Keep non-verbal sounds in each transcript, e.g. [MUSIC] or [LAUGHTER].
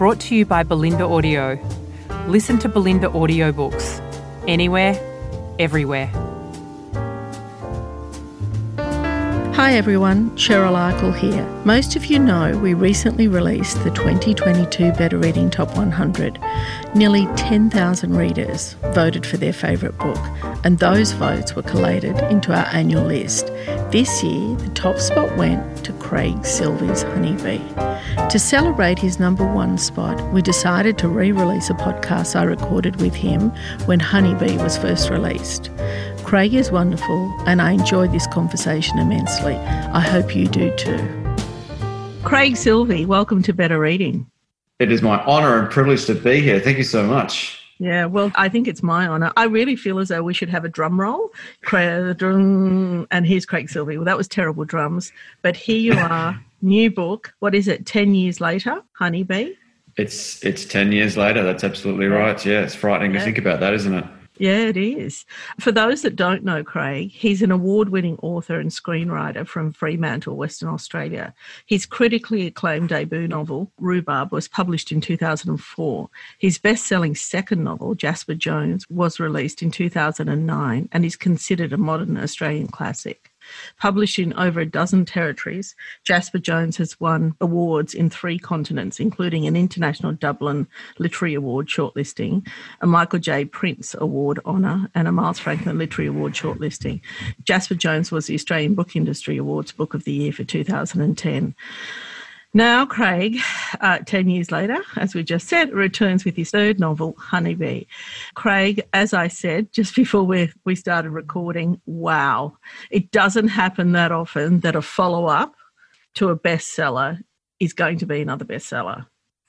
brought to you by Bolinda Audio. Listen to Bolinda audiobooks anywhere, everywhere. Hi everyone, Cheryl Akle here. Most of you know we recently released the 2022 Better Reading Top 100. Nearly 10,000 readers voted for their favourite book, and those votes were collated into our annual list. This year, the top spot went to Craig Silvey's Honeybee. To celebrate his number one spot, we decided to re release a podcast I recorded with him when Honeybee was first released. Craig is wonderful, and I enjoyed this conversation immensely. I hope you do too. Craig Silvey, welcome to Better Reading. It is my honour and privilege to be here. Thank you so much. Yeah, well, I think it's my honour. I really feel as though we should have a drum roll. Craig, drum, and here's Craig Silvey. Well, that was terrible drums. But here you are, [LAUGHS] new book. What is it, 10 years later? Honeybee? It's it's 10 years later. That's absolutely right. Yeah, it's frightening yeah. to think about that, isn't it? Yeah, it is. For those that don't know Craig, he's an award winning author and screenwriter from Fremantle, Western Australia. His critically acclaimed debut novel, Rhubarb, was published in 2004. His best selling second novel, Jasper Jones, was released in 2009 and is considered a modern Australian classic. Published in over a dozen territories, Jasper Jones has won awards in three continents, including an International Dublin Literary Award shortlisting, a Michael J. Printz Award honour, and a Miles Franklin Literary Award shortlisting. Jasper Jones was the Australian Book Industry Awards Book of the Year for 2010. Now, Craig, uh, 10 years later, as we just said, returns with his third novel, Honeybee. Craig, as I said just [LAUGHS] before we, we started recording, wow, it doesn't happen that often that a follow up to a bestseller is going to be another bestseller.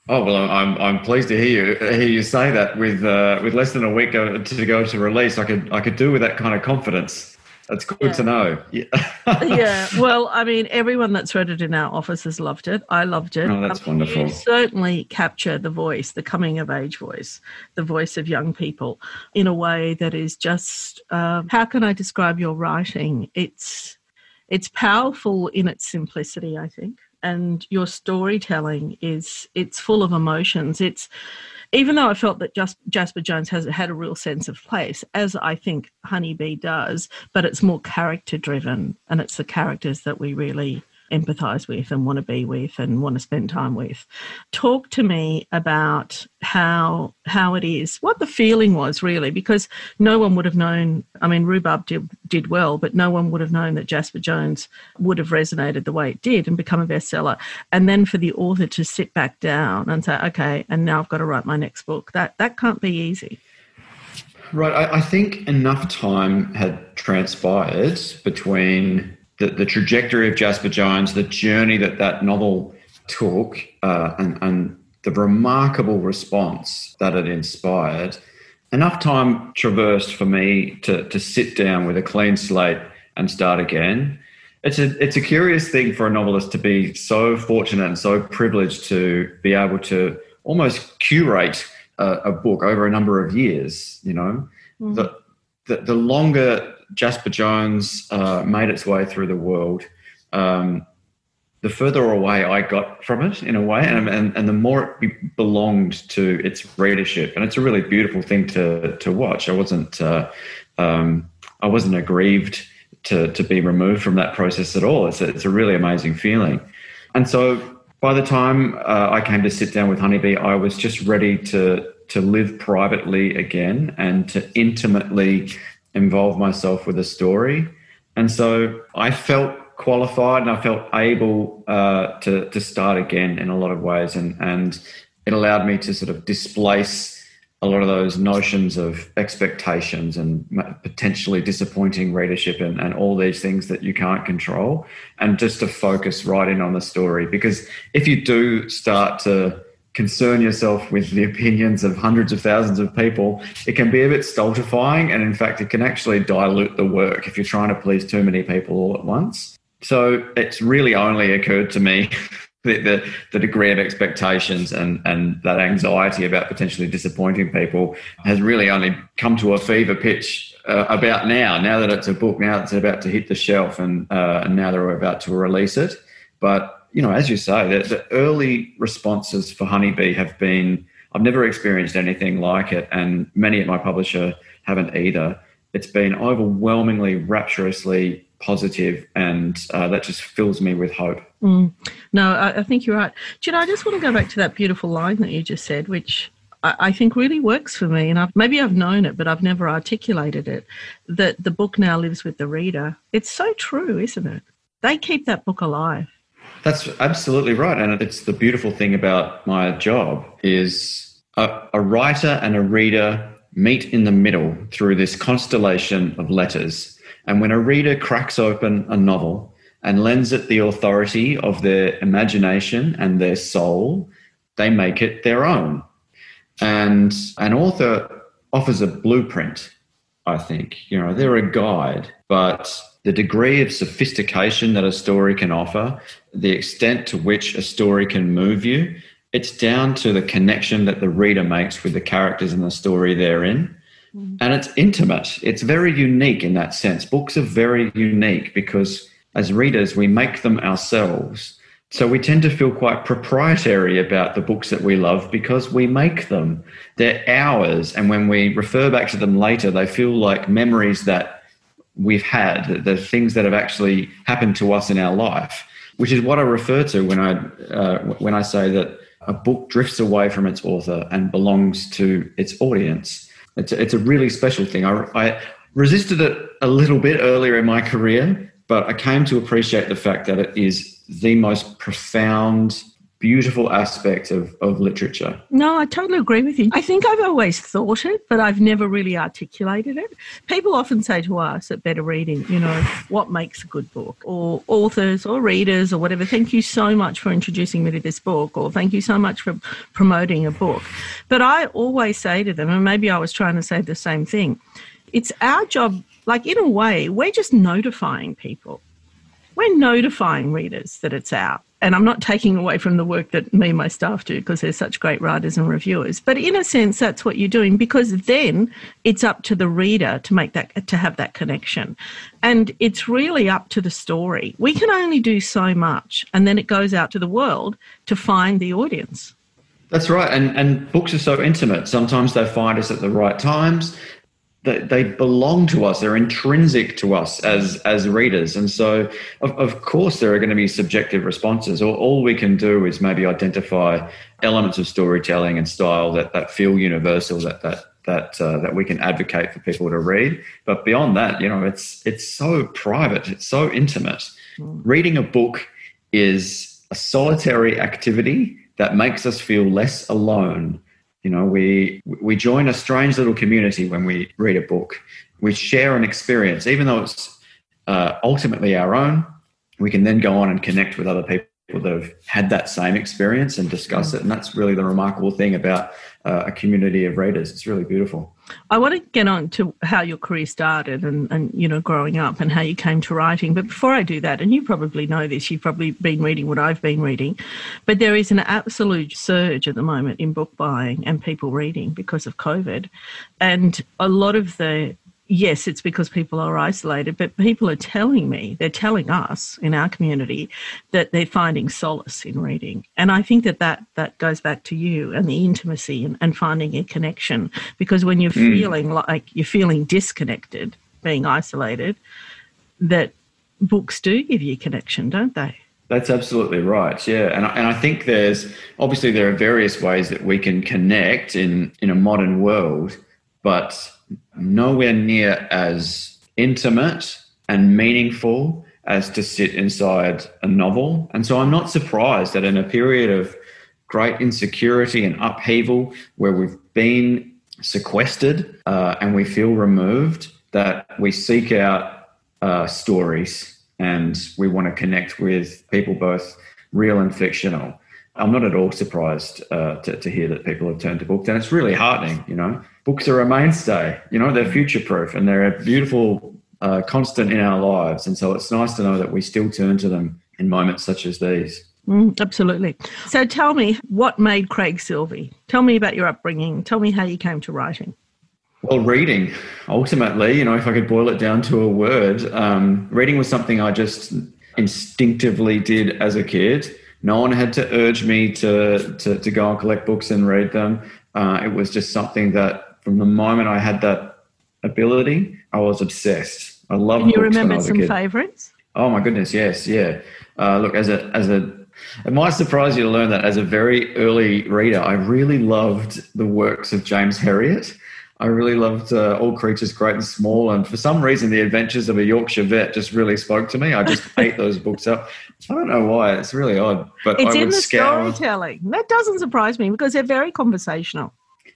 Oh well, I'm I'm pleased to hear you hear you say that. With uh, with less than a week to go to release, I could I could do with that kind of confidence. That's good yeah. to know. Yeah. [LAUGHS] yeah. Well, I mean, everyone that's read it in our office has loved it. I loved it. Oh, that's um, wonderful. You certainly capture the voice, the coming of age voice, the voice of young people in a way that is just, uh, how can I describe your writing? It's, it's powerful in its simplicity, I think. And your storytelling is, it's full of emotions. It's, even though I felt that just Jasper Jones has had a real sense of place, as I think Honeybee does, but it's more character driven, and it's the characters that we really empathize with and want to be with and want to spend time with. Talk to me about how how it is, what the feeling was really, because no one would have known. I mean, Rhubarb did, did well, but no one would have known that Jasper Jones would have resonated the way it did and become a bestseller. And then for the author to sit back down and say, okay, and now I've got to write my next book. That that can't be easy. Right. I, I think enough time had transpired between the, the trajectory of Jasper Jones, the journey that that novel took, uh, and, and the remarkable response that it inspired, enough time traversed for me to, to sit down with a clean slate and start again. It's a, it's a curious thing for a novelist to be so fortunate and so privileged to be able to almost curate a, a book over a number of years. You know, mm-hmm. the, the, the longer Jasper Jones uh, made its way through the world, um, the further away I got from it in a way, and, and, and the more it belonged to its readership. And it's a really beautiful thing to, to watch. I wasn't, uh, um, I wasn't aggrieved to, to be removed from that process at all. It's a, it's a really amazing feeling. And so by the time uh, I came to sit down with Honeybee, I was just ready to, to live privately again and to intimately involve myself with a story. And so I felt qualified and I felt able uh, to, to start again in a lot of ways. And, and it allowed me to sort of displace a lot of those notions of expectations and potentially disappointing readership and, and all these things that you can't control and just to focus right in on the story because if you do start to concern yourself with the opinions of hundreds of thousands of people, it can be a bit stultifying. And in fact, it can actually dilute the work if you're trying to please too many people all at once. So it's really only occurred to me [LAUGHS] the, the, the, degree of expectations and, and that anxiety about potentially disappointing people has really only come to a fever pitch uh, about now, now that it's a book, now it's about to hit the shelf and, uh, and now they're about to release it. But, you know, as you say, the, the early responses for Honeybee have been, I've never experienced anything like it. And many at my publisher haven't either. It's been overwhelmingly, rapturously positive, and uh, that just fills me with hope. Mm. No, I, I, think you're right. Do you know, I just want to go back to that beautiful line that you just said, which I, I think really works for me. And I've, maybe I've known it, but I've never articulated it that the book now lives with the reader. It's so true, isn't it? They keep that book alive. That's absolutely right. And it's the beautiful thing about my job is a, a writer and a reader meet in the middle through this constellation of letters. And when a reader cracks open a novel, and lends it the authority of their imagination and their soul, they make it their own. And an author offers a blueprint, I think. You know, they're a guide, but the degree of sophistication that a story can offer, the extent to which a story can move you, it's down to the connection that the reader makes with the characters and the story they're in. Mm. And it's intimate. It's very unique in that sense. Books are very unique because as readers, we make them ourselves. So we tend to feel quite proprietary about the books that we love because we make them. They're ours. And when we refer back to them later, they feel like memories that we've had, the things that have actually happened to us in our life, which is what I refer to when I, uh, when I say that a book drifts away from its author and belongs to its audience. It's a, it's a really special thing. I, I resisted it a little bit earlier in my career but I came to appreciate the fact that it is the most profound, beautiful aspect of, of literature. No, I totally agree with you. I think I've always thought it, but I've never really articulated it. People often say to us at Better Reading, you know, what makes a good book? Or authors or readers or whatever, thank you so much for introducing me to this book, or thank you so much for promoting a book. But I always say to them, and maybe I was trying to say the same thing, it's our job like, in a way, we're just notifying people. We're notifying readers that it's out. And I'm not taking away from the work that me and my staff do because they're such great writers and reviewers. But in a sense, that's what you're doing because then it's up to the reader to make that, to have that connection. And it's really up to the story. We can only do so much. And then it goes out to the world to find the audience. That's right. And, and books are so intimate. Sometimes they find us at the right times they, they belong to us they're intrinsic to us as as readers. And so of, of course there are going to be subjective responses. All, all we can do is maybe identify elements of storytelling and style that, that feel universal that that that uh, that we can advocate for people to read. But beyond that you know it's it's so private it's so intimate. Mm. reading a book is a solitary activity that makes us feel less alone you know, we we join a strange little community when we read a book. We share an experience, even though it's uh, ultimately our own. We can then go on and connect with other people that have had that same experience and discuss it. And that's really the remarkable thing about uh, a community of readers. It's really beautiful. I want to get on to how your career started and, and, you know, growing up and how you came to writing. But before I do that, and you probably know this, you've probably been reading what I've been reading, but there is an absolute surge at the moment in book buying and people reading because of COVID. And a lot of the yes, it's because people are isolated, but people are telling me, they're telling us in our community that they're finding solace in reading. And I think that that, that goes back to you and the intimacy and, and finding a connection. Because when you're mm. feeling like you're feeling disconnected, being isolated, that books do give you connection, don't they? That's absolutely right. Yeah, and and I think there's obviously there are various ways that we can connect in in a modern world, but nowhere near as intimate and meaningful as to sit inside a novel. And so I'm not surprised that in a period of great insecurity and upheaval where we've been sequestered uh, and we feel removed, that we seek out uh, stories and we want to connect with people both real and fictional. I'm not at all surprised uh, to, to hear that people have turned to books, and it's really heartening. You know, books are a mainstay. You know, they're future proof and they're a beautiful uh, constant in our lives, and so it's nice to know that we still turn to them in moments such as these. Mm, absolutely. So tell me, what made Craig Silvey? Tell me about your upbringing. Tell me how you came to writing. Well, reading, ultimately, you know, if I could boil it down to a word, um, reading was something I just instinctively did as a kid. No one had to urge me to, to, to go and collect books and read them. Uh, it was just something that from the moment I had that ability, I was obsessed. I loved. You remember some favourites? Oh my goodness, yes, yeah. Uh, look, as a as a it might surprise you to learn that as a very early reader, I really loved the works of James Herriot. I really loved uh, All Creatures Great and Small, and for some reason, The Adventures of a Yorkshire Vet just really spoke to me. I just [LAUGHS] ate those books up. I don't know why; it's really odd. But it's I in the scour... storytelling. That doesn't surprise me because they're very conversational.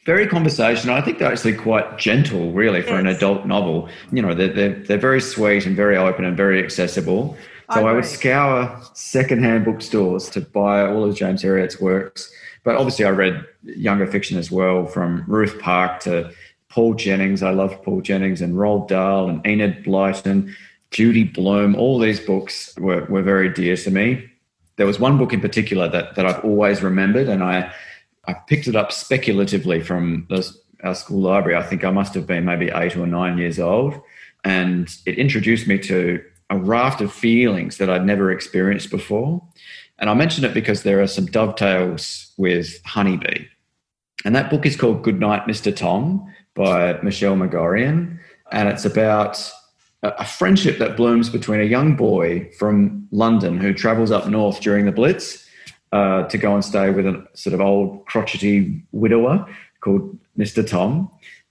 Very conversational. I think they're actually quite gentle, really, for yes. an adult novel. You know, they're, they're, they're very sweet and very open and very accessible. So I, I would scour secondhand bookstores to buy all of James Herriot's works. But obviously, I read younger fiction as well, from Ruth Park to Paul Jennings. I loved Paul Jennings and Roald Dahl and Enid Blyton, Judy Blume. All these books were, were very dear to me. There was one book in particular that, that I've always remembered, and I, I picked it up speculatively from the, our school library. I think I must have been maybe eight or nine years old. And it introduced me to a raft of feelings that I'd never experienced before. And I mention it because there are some dovetails with Honeybee. And that book is called Goodnight, Mr. Tom by Michelle Magorian. And it's about a friendship that blooms between a young boy from London who travels up north during the Blitz uh, to go and stay with a sort of old crotchety widower called Mr. Tom.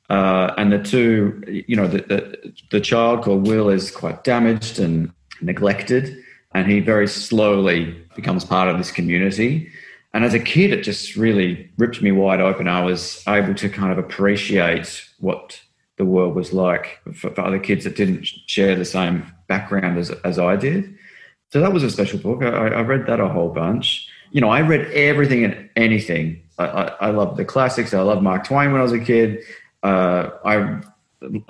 Uh, and the two, you know, the, the, the child called Will is quite damaged and neglected, and he very slowly becomes part of this community. And as a kid, it just really ripped me wide open. I was able to kind of appreciate what the world was like for, for other kids that didn't share the same background as, as I did. So that was a special book. I, I read that a whole bunch. You know, I read everything and anything. I, I, I loved the classics. I loved Mark Twain when I was a kid. Uh, I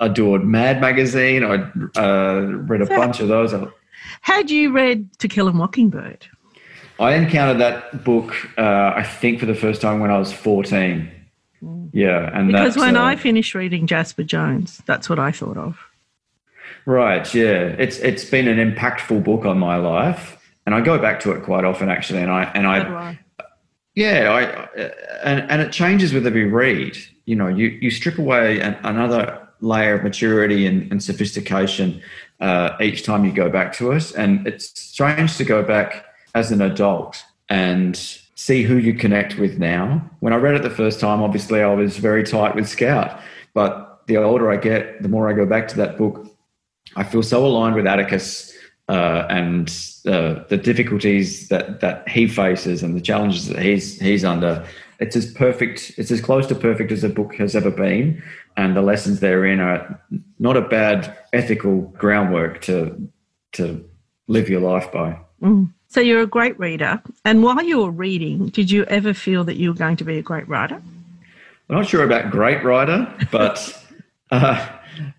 adored Mad magazine. I uh, read a so bunch of those. Had you read To Kill a Mockingbird? I encountered that book, uh, I think, for the first time when I was 14. Mm. Yeah, and because when uh, I finished reading Jasper Jones, that's what I thought of. Right. Yeah, it's it's been an impactful book on my life, and I go back to it quite often actually. And I and I, yeah, I and and it changes with every read you know, you, you strip away an, another layer of maturity and, and sophistication uh, each time you go back to it. And it's strange to go back as an adult and see who you connect with now. When I read it the first time, obviously I was very tight with Scout. But the older I get, the more I go back to that book, I feel so aligned with Atticus uh, and uh, the difficulties that, that he faces and the challenges that he's he's under it's as perfect it's as close to perfect as a book has ever been. And the lessons therein are not a bad ethical groundwork to to live your life by. Mm. so you're a great reader. And while you were reading did you ever feel that you were going to be a great writer? I'm not sure about great writer but [LAUGHS] uh,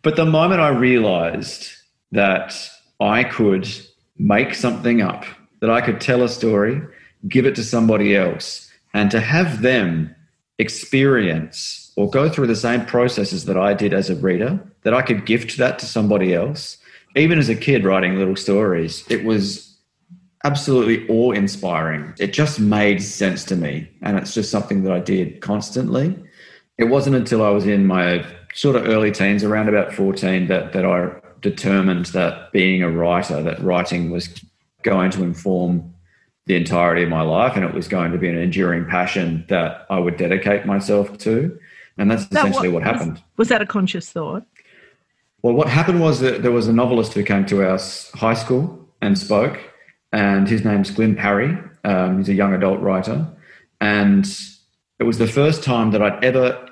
but the moment i realized that i could make something up that i could tell a story give it to somebody else and to have them experience or go through the same processes that I did as a reader, that I could gift that to somebody else, even as a kid writing little stories, it was absolutely awe inspiring. It just made sense to me. And it's just something that I did constantly. It wasn't until I was in my sort of early teens, around about 14, that, that I determined that being a writer, that writing was going to inform the entirety of my life, and it was going to be an enduring passion that I would dedicate myself to. And that's that essentially what, what happened. Was, was, that a conscious thought? Well, what happened was that there was a novelist who came to our high school and spoke, and his name's Glyn Parry. Um, he's a young adult writer, and it was the first time that I'd ever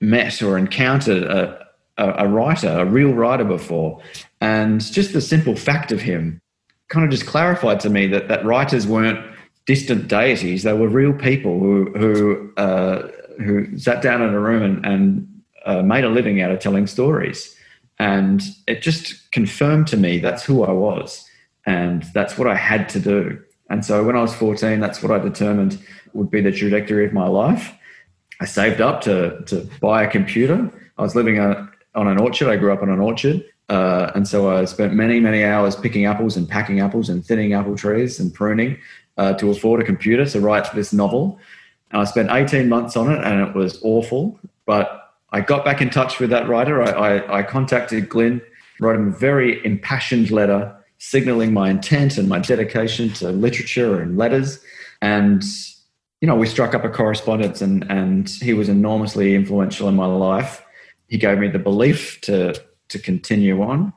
met or encountered a, a, a writer, a real writer before. And just the simple fact of him kind of just clarified to me that that writers weren't distant deities. They were real people who who uh, who sat down in a room and, and uh, made a living out of telling stories. And it just confirmed to me that's who I was, and that's what I had to do. And so when I was 14, that's what I determined would be the trajectory of my life. I saved up to to buy a computer. I was living on, on an orchard. I grew up on an orchard. Uh, and so I spent many, many hours picking apples and packing apples and thinning apple trees and pruning uh, to afford a computer to write this novel. And I spent 18 months on it and it was awful. But I got back in touch with that writer. I, I, I contacted Glyn, wrote him a very impassioned letter signaling my intent and my dedication to literature and letters. And, you know, we struck up a correspondence and, and he was enormously influential in my life. He gave me the belief to to continue on.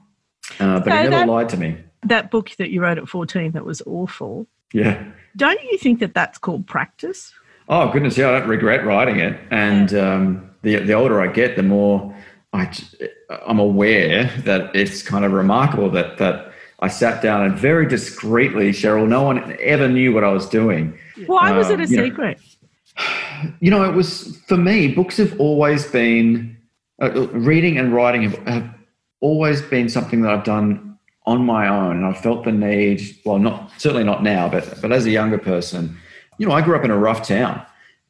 Uh, but so he never that, lied to me. That book that you wrote at 14 that was awful. Yeah. Don't you think that that's called practice? Oh, goodness. Yeah, I don't regret writing it. And yeah. um, the, the older I get, the more I, I'm aware that it's kind of remarkable that, that I sat down and very discreetly, Cheryl, no one ever knew what I was doing. Why was it a um, secret? Know, [SIGHS] you know, it was for me, books have always been, uh, reading and writing have, have always been something that I've done on my own. And I felt the need, well, not certainly not now, but but as a younger person, you know, I grew up in a rough town,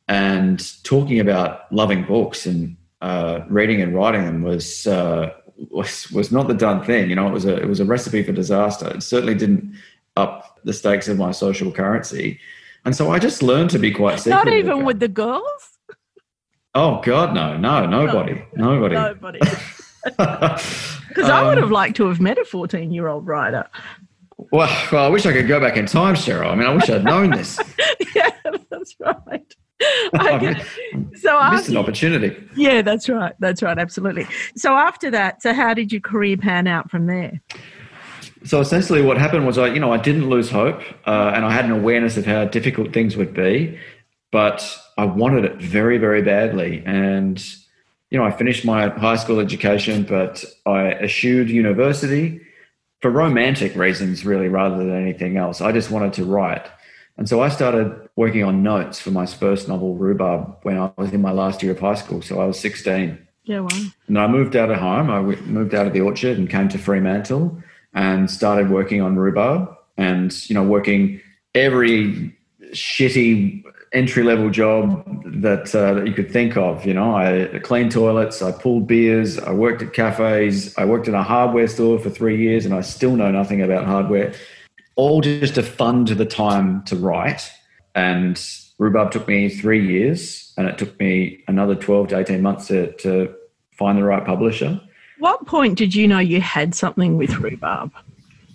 and talking about loving books and uh, reading and writing them was uh, was was not the done thing. You know, it was a it was a recipe for disaster. It certainly didn't up the stakes of my social currency, and so I just learned to be quite. Not even with the girls. Oh God, no, no, nobody, nobody, nobody. [LAUGHS] Because um, I would have liked to have met a 14 year old writer. Well, well, I wish I could go back in time, Cheryl. I mean, I wish I'd known this. [LAUGHS] yeah, that's right. [LAUGHS] Okay. so I missed an opportunity. Yeah, that's right. That's right. Absolutely. So after that, so how did your career pan out from there? So essentially, what happened was I, you know, I didn't lose hope, uh, and I had an awareness of how difficult things would be, but I wanted it very, very badly, and you know, I finished my high school education, but I eschewed university for romantic reasons, really, rather than anything else. I just wanted to write. And so I started working on notes for my first novel, Rhubarb, when I was in my last year of high school. So I was 16. Yeah, wow. And I moved out of home. I moved out of the orchard and came to Fremantle and started working on Rhubarb and, you know, working every shitty entry level job that, uh, that you could think of. You know, I cleaned toilets, I pulled beers, I worked at cafes, I worked in a hardware store for three years, and I still know nothing about hardware. All just to fund the time to write. And Rhubarb took me three years, and it took me another 12 to 18 months to, to find the right publisher. What point did you know you had something with Rhubarb?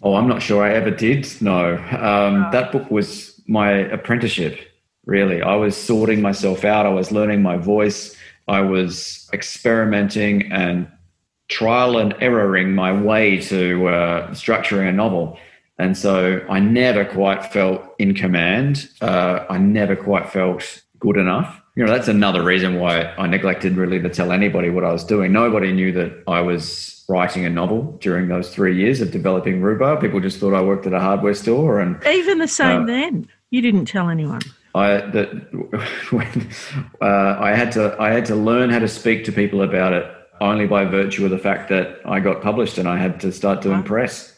Oh, I'm not sure I ever did. No. Um, That book was my apprenticeship really. I was sorting myself out, I was learning my voice, I was experimenting and trial and erroring my way to uh, structuring a novel. And so I never quite felt in command. Uh, I never quite felt good enough. You know, that's another reason why I neglected really to tell anybody what I was doing. Nobody knew that I was writing a novel during those three years of developing Rhubarb. People just thought I worked at a hardware store. And even the same uh, then, you didn't tell anyone. I that [LAUGHS] when uh, I had to I had to learn how to speak to people about it only by virtue of the fact that I got published and I had to start to wow. impress.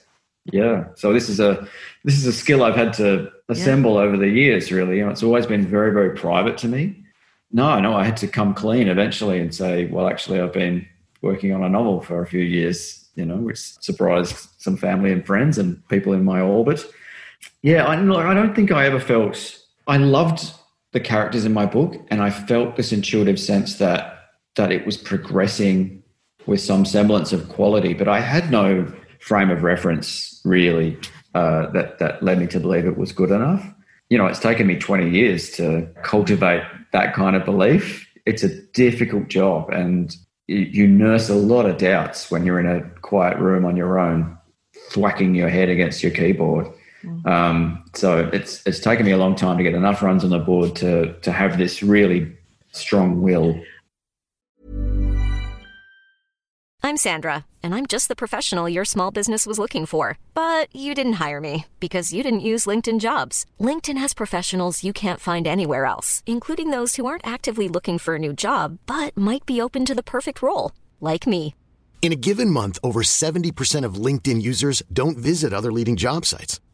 Yeah, so this is a this is a skill I've had to assemble yeah. over the years. Really, you know, it's always been very very private to me. No, no, I had to come clean eventually and say, well, actually, I've been working on a novel for a few years. You know, which surprised some family and friends and people in my orbit. Yeah, I, I don't think I ever felt I loved the characters in my book, and I felt this intuitive sense that that it was progressing with some semblance of quality, but I had no frame of reference really uh, that that led me to believe it was good enough. You know, it's taken me 20 years to cultivate that kind of belief. It's a difficult job, and you nurse a lot of doubts when you're in a quiet room on your own, thwacking your head against your keyboard. Mm. Um, so it's it's taken me a long time to get enough runs on the board to to have this really strong will. I'm Sandra, and I'm just the professional your small business was looking for. But you didn't hire me because you didn't use LinkedIn jobs. LinkedIn has professionals you can't find anywhere else, including those who aren't actively looking for a new job but might be open to the perfect role, like me. In a given month, over 70% of LinkedIn users don't visit other leading job sites.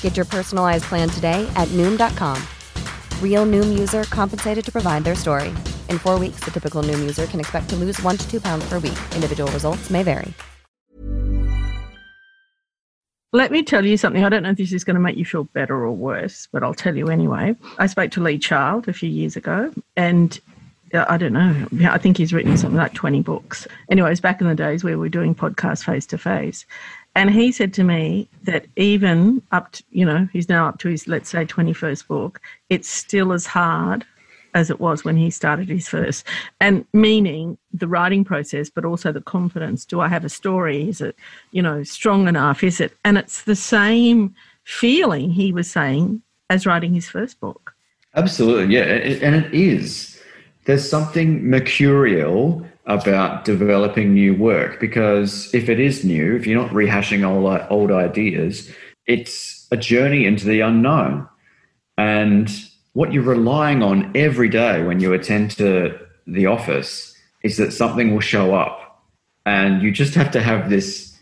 Get your personalized plan today at Noom.com. Real Noom user compensated to provide their story. In four weeks, the typical Noom user can expect to lose one to two pounds per week. Individual results may vary. Let me tell you something. I don't know if this is going to make you feel better or worse, but I'll tell you anyway. I spoke to Lee Child a few years ago, and uh, I don't know. I think he's written something like 20 books. Anyways, back in the days where we were doing podcasts face to face. And he said to me that even up to, you know, he's now up to his, let's say, 21st book, it's still as hard as it was when he started his first. And meaning the writing process, but also the confidence. Do I have a story? Is it, you know, strong enough? Is it? And it's the same feeling he was saying as writing his first book. Absolutely, yeah, and it is. There's something mercurial about developing new work because if it is new, if you're not rehashing old old ideas, it's a journey into the unknown, and what you're relying on every day when you attend to the office is that something will show up, and you just have to have this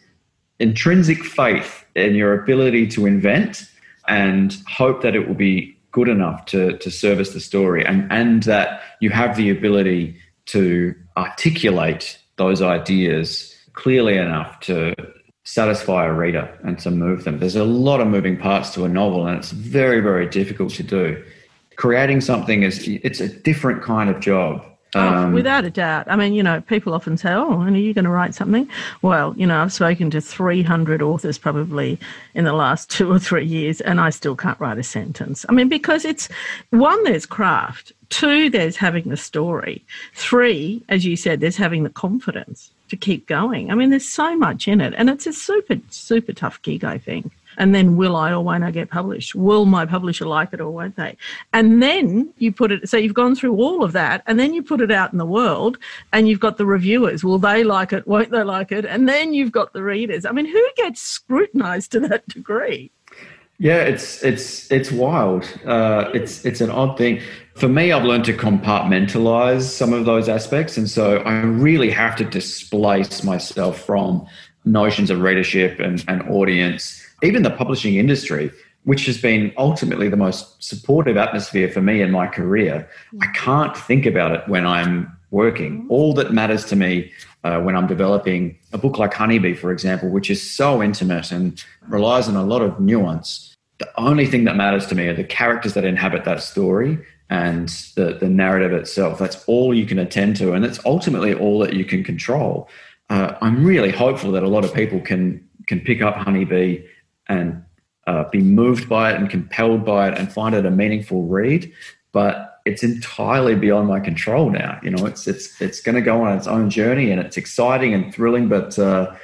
intrinsic faith in your ability to invent and hope that it will be good enough to, to service the story. And, and that you have the ability to articulate those ideas clearly enough to satisfy a reader and to move them. There's a lot of moving parts to a novel and it's very, very difficult to do. Creating something is it's a different kind of job. Oh, um, without a doubt. I mean, you know, people often say, "Oh, and are you going to write something?" Well, you know, I've spoken to 300 authors probably in the last two or three years, and I still can't write a sentence. I mean, because it's one, there's craft. Two, there's having the story. Three, as you said, there's having the confidence to keep going. I mean, there's so much in it, and it's a super, super tough gig, I think and then will I or won't I get published? Will my publisher like it or won't they? And then you put it, so you've gone through all of that, and then you put it out in the world, and you've got the reviewers. Will they like it? Won't they like it? And then you've got the readers. I mean, who gets scrutinized to that degree? Yeah, it's it's it's wild. Uh, it's it's an odd thing. For me, I've learned to compartmentalize some of those aspects, and so I really have to displace myself from notions of readership and, and audience even the publishing industry, which has been ultimately the most supportive atmosphere for me in my career, I can't think about it when I'm working. All that matters to me uh, when I'm developing a book like Honeybee, for example, which is so intimate and relies on a lot of nuance, the only thing that matters to me are the characters that inhabit that story and the, the narrative itself. That's all you can attend to, and it's ultimately all that you can control. Uh, I'm really hopeful that a lot of people can can pick up Honeybee and uh, be moved by it and compelled by it and find it a meaningful read. But it's entirely beyond my control now. You know, it's it's it's going to go on its own journey, and it's exciting and thrilling, but uh,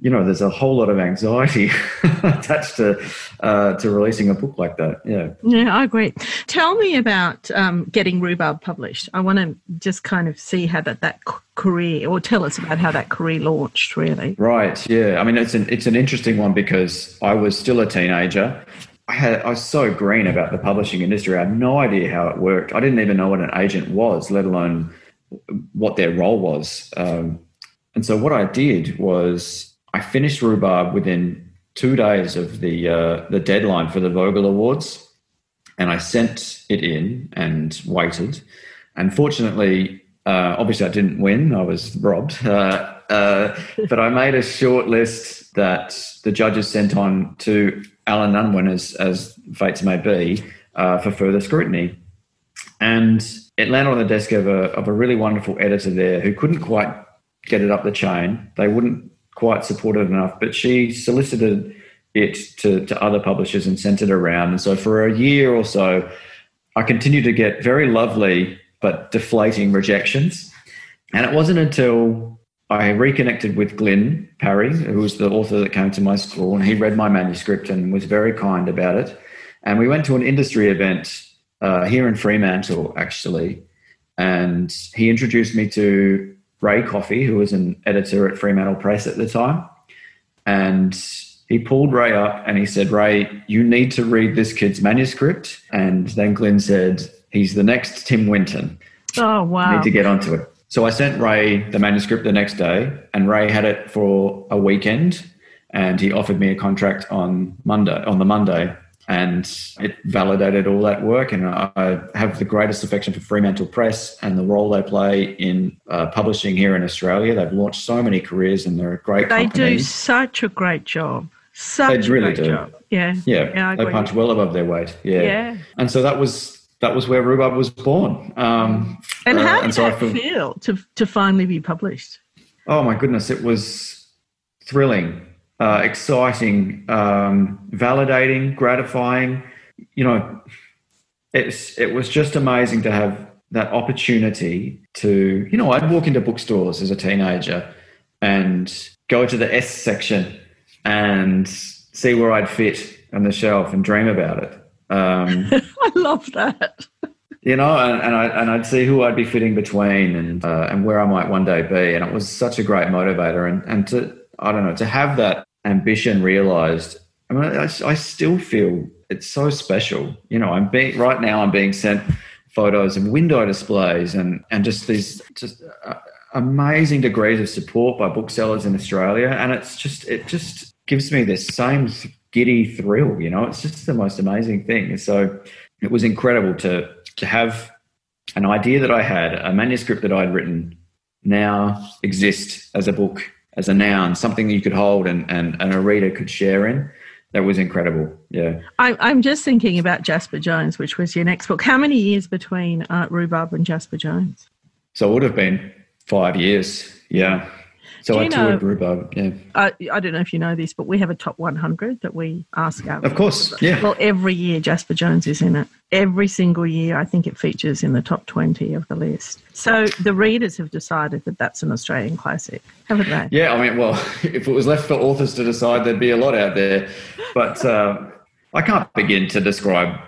you know, there's a whole lot of anxiety [LAUGHS] attached to uh, to releasing a book like that. Yeah, yeah, I agree. Tell me about um, getting Rhubarb published. I want to just kind of see how that that career, or tell us about how that career launched. Really, right? Yeah, I mean, it's an it's an interesting one because I was still a teenager. I had I was so green about the publishing industry. I had no idea how it worked. I didn't even know what an agent was, let alone what their role was. Um, and so what I did was I finished Rhubarb within two days of the uh, the deadline for the Vogel Awards, and I sent it in and waited. And fortunately, uh, obviously, I didn't win. I was robbed. Uh, uh but I made a short list that the judges sent on to Alan Unwin, as, as fates may be, uh, for further scrutiny. And it landed on the desk of a, of a really wonderful editor there who couldn't quite get it up the chain. They wouldn't quite supportive enough, but she solicited it to, to other publishers and sent it around. And so for a year or so, I continued to get very lovely but deflating rejections. And it wasn't until I reconnected with Glyn Parry, who was the author that came to my school, and he read my manuscript and was very kind about it. And we went to an industry event uh, here in Fremantle, actually. And he introduced me to Ray Coffey, who was an editor at Fremantle Press at the time. And he pulled Ray up and he said, Ray, you need to read this kid's manuscript. And then Glyn said, he's the next Tim Winton. Oh, wow. You need to get onto it. So I sent Ray the manuscript the next day, and Ray had it for a weekend, and he offered me a contract on Monday, on the Monday, and it validated all that work. And I have the greatest affection for Fremantle Press and the role they play in uh, publishing here in Australia. They've launched so many careers, and they're a great. They company. do such a great job. Such They really a great do. job. Yeah. Yeah, I they punch well above their weight. Yeah. Yeah. and so that was that was where Rhubarb was born. Um, And uh, how did and so I that feel- feel to, to finally be published? Oh my goodness, it was thrilling, uh, exciting, um, validating, gratifying. You know, it's it was just amazing to have that opportunity to, you know, I'd walk into bookstores as a teenager and go to the S section and see where I'd fit on the shelf and dream about it. Um, [LAUGHS] I love that. you know, and, and I and I'd see who I'd be fitting between and uh, and where I might one day be, and it was such a great motivator, and and to I don't know to have that ambition realized. I mean, I, I still feel it's so special. You know, I'm being right now. I'm being sent photos of window displays and and just these just uh, amazing degrees of support by booksellers in Australia, and it's just it just gives me this same giddy thrill. You know, it's just the most amazing thing. So it was incredible to to have an idea that I had, a manuscript that I'd written, now exist as a book, as a noun, something that you could hold and and, and a reader could share in. That was incredible. Yeah. I, I'm just thinking about Jasper Jones, which was your next book. How many years between uh, Rhubarb and Jasper Jones? So it would have been five years. Yeah. So Do I toured know- Rhubarb. Yeah. Uh, I don't know if you know this, but we have a top 100 that we ask our. Of course. Yeah. Well, every year Jasper Jones is in it. Every single year, I think it features in the top 20 of the list. So the readers have decided that that's an Australian classic, haven't they? Yeah, I mean, well, [LAUGHS] if it was left for authors to decide, there'd be a lot out there. But uh, I can't begin to describe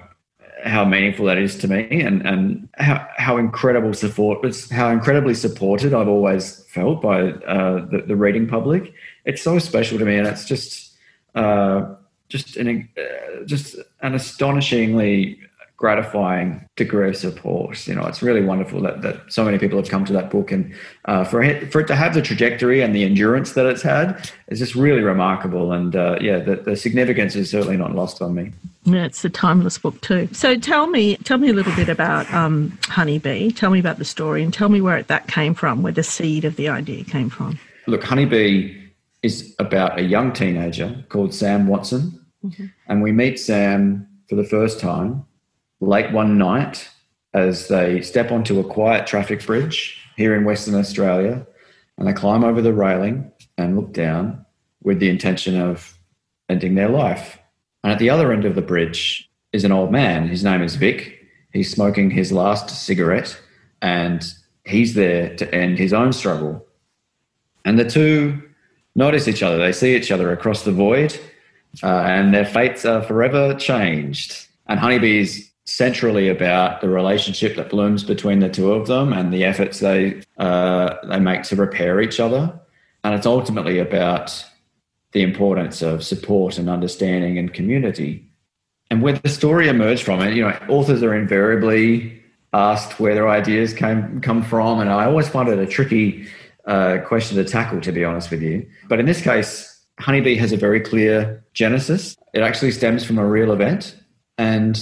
how meaningful that is to me and, and how, how incredible support, how incredibly supported I've always felt by uh, the, the reading public. It's so special to me, and it's just uh, just an uh, just an astonishingly gratifying degree of support. You know, it's really wonderful that, that so many people have come to that book, and uh, for it for it to have the trajectory and the endurance that it's had is just really remarkable. And uh, yeah, the, the significance is certainly not lost on me. Yeah, it's a timeless book too. So tell me, tell me a little bit about um, Honeybee. Tell me about the story, and tell me where that came from, where the seed of the idea came from. Look, Honeybee is about a young teenager called Sam Watson, and we meet Sam for the first time late one night as they step onto a quiet traffic bridge here in Western Australia, and they climb over the railing and look down with the intention of ending their life. And at the other end of the bridge is an old man. His name is Vic. He's smoking his last cigarette, and he's there to end his own struggle. And the two notice each other. They see each other across the void, uh, and their fates are forever changed. And Honeybee is centrally about the relationship that blooms between the two of them and the efforts they uh, they make to repair each other. And it's ultimately about the importance of support and understanding and community. And where the story emerged from it, you know, authors are invariably asked where their ideas came come from, and I always find it a tricky uh, question to tackle, to be honest with you. But in this case, Honeybee has a very clear genesis. It actually stems from a real event, and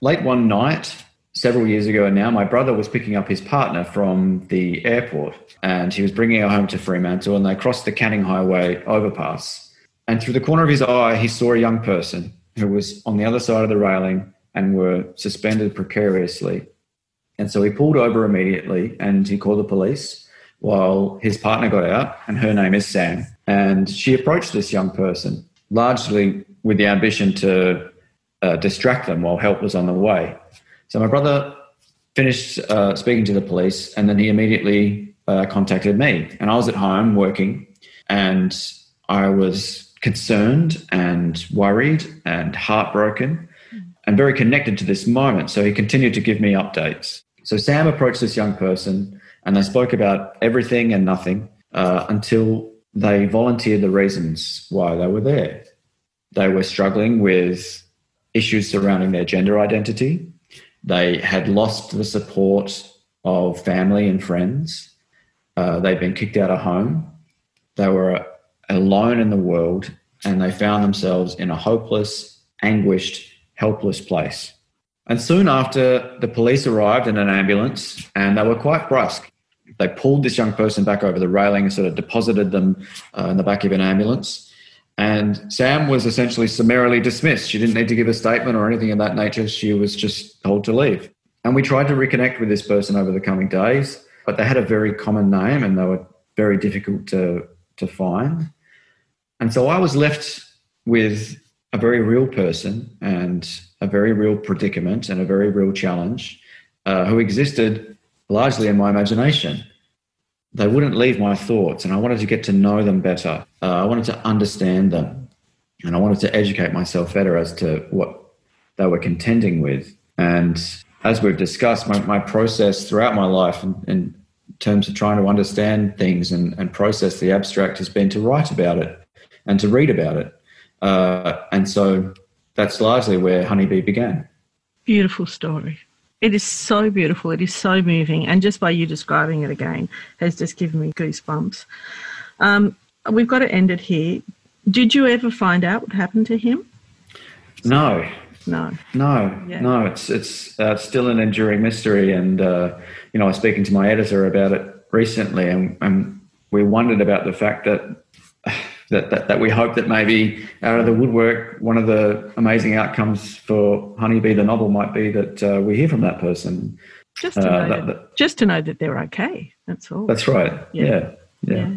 late one night, several years ago and now, my brother was picking up his partner from the airport and he was bringing her home to Fremantle and they crossed the Canning Highway overpass. And through the corner of his eye, he saw a young person who was on the other side of the railing and were suspended precariously. And so he pulled over immediately and he called the police. while his partner got out, and her name is Sam. And she approached this young person largely with the ambition to uh, distract them while help was on the way. So my brother finished uh, speaking to the police, and then he immediately uh, contacted me. And I was at home working, and I was concerned and worried and heartbroken and very connected to this moment. So he continued to give me updates. So Sam approached this young person, and they spoke about everything and nothing uh, until they volunteered the reasons why they were there. They were struggling with issues surrounding their gender identity. They had lost the support of family and friends. Uh, they'd been kicked out of home. They were alone in the world and they found themselves in a hopeless, anguished, helpless place. And soon after, the police arrived in an ambulance and they were quite brusque. They pulled this young person back over the railing and sort of deposited them uh, in the back of an ambulance. And Sam was essentially summarily dismissed. She didn't need to give a statement or anything of that nature. She was just told to leave. And we tried to reconnect with this person over the coming days, but they had a very common name and they were very difficult to, to find. And so I was left with a very real person and a very real predicament and a very real challenge uh, who existed largely in my imagination they wouldn't leave my thoughts and I wanted to get to know them better. Uh, I wanted to understand them and I wanted to educate myself better as to what they were contending with. And as we've discussed, my, my process throughout my life in, in terms of trying to understand things and, and process the abstract has been to write about it and to read about it. Uh, and so that's largely where Honeybee began. Beautiful story. It is so beautiful. It is so moving. And just by you describing it again has just given me goosebumps. Um, we've got to end it here. Did you ever find out what happened to him? No. No. No. Yeah. No. It's it's uh, still an enduring mystery, and uh, you know, I was speaking to my editor about it recently, and, and we wondered about the fact that that, that, that we hope that maybe out of the woodwork, one of the amazing outcomes for Honeybee the novel might be that uh, we hear from that person. Just to, uh, know that, that, just to know that they're okay. That's all. That's right. Yeah. Yeah. yeah. yeah.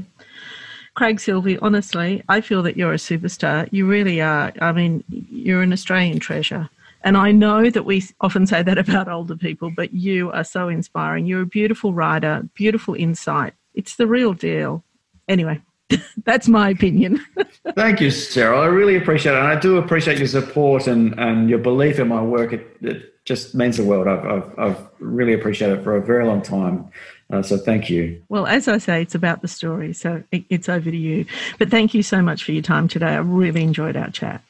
Craig Silvey, honestly, I feel that you're a superstar. You really are. I mean, you're an Australian treasure. And I know that we often say that [LAUGHS] about older people, but you are so inspiring. You're a beautiful writer, beautiful insight. It's the real deal. Anyway, [LAUGHS] That's my opinion. [LAUGHS] Thank you, Sarah. I really appreciate it. And I do appreciate your support and, and your belief in my work. It, it just means the world. I've, I've, I've really appreciated it for a very long time. Uh, so thank you. Well, as I say, it's about the story. So it, it's over to you. But thank you so much for your time today. I really enjoyed our chat.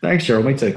Thanks, Cheryl. Me too.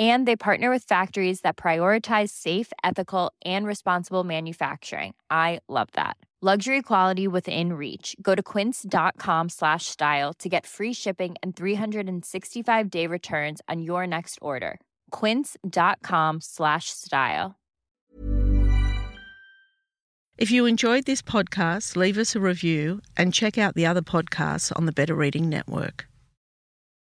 and they partner with factories that prioritize safe ethical and responsible manufacturing. I love that. Luxury quality within reach. Go to quince.com slash style to get free shipping and 365 day returns on your next order. quince.com slash style. If you enjoyed this podcast leave us a review and check out the other podcasts on the better reading network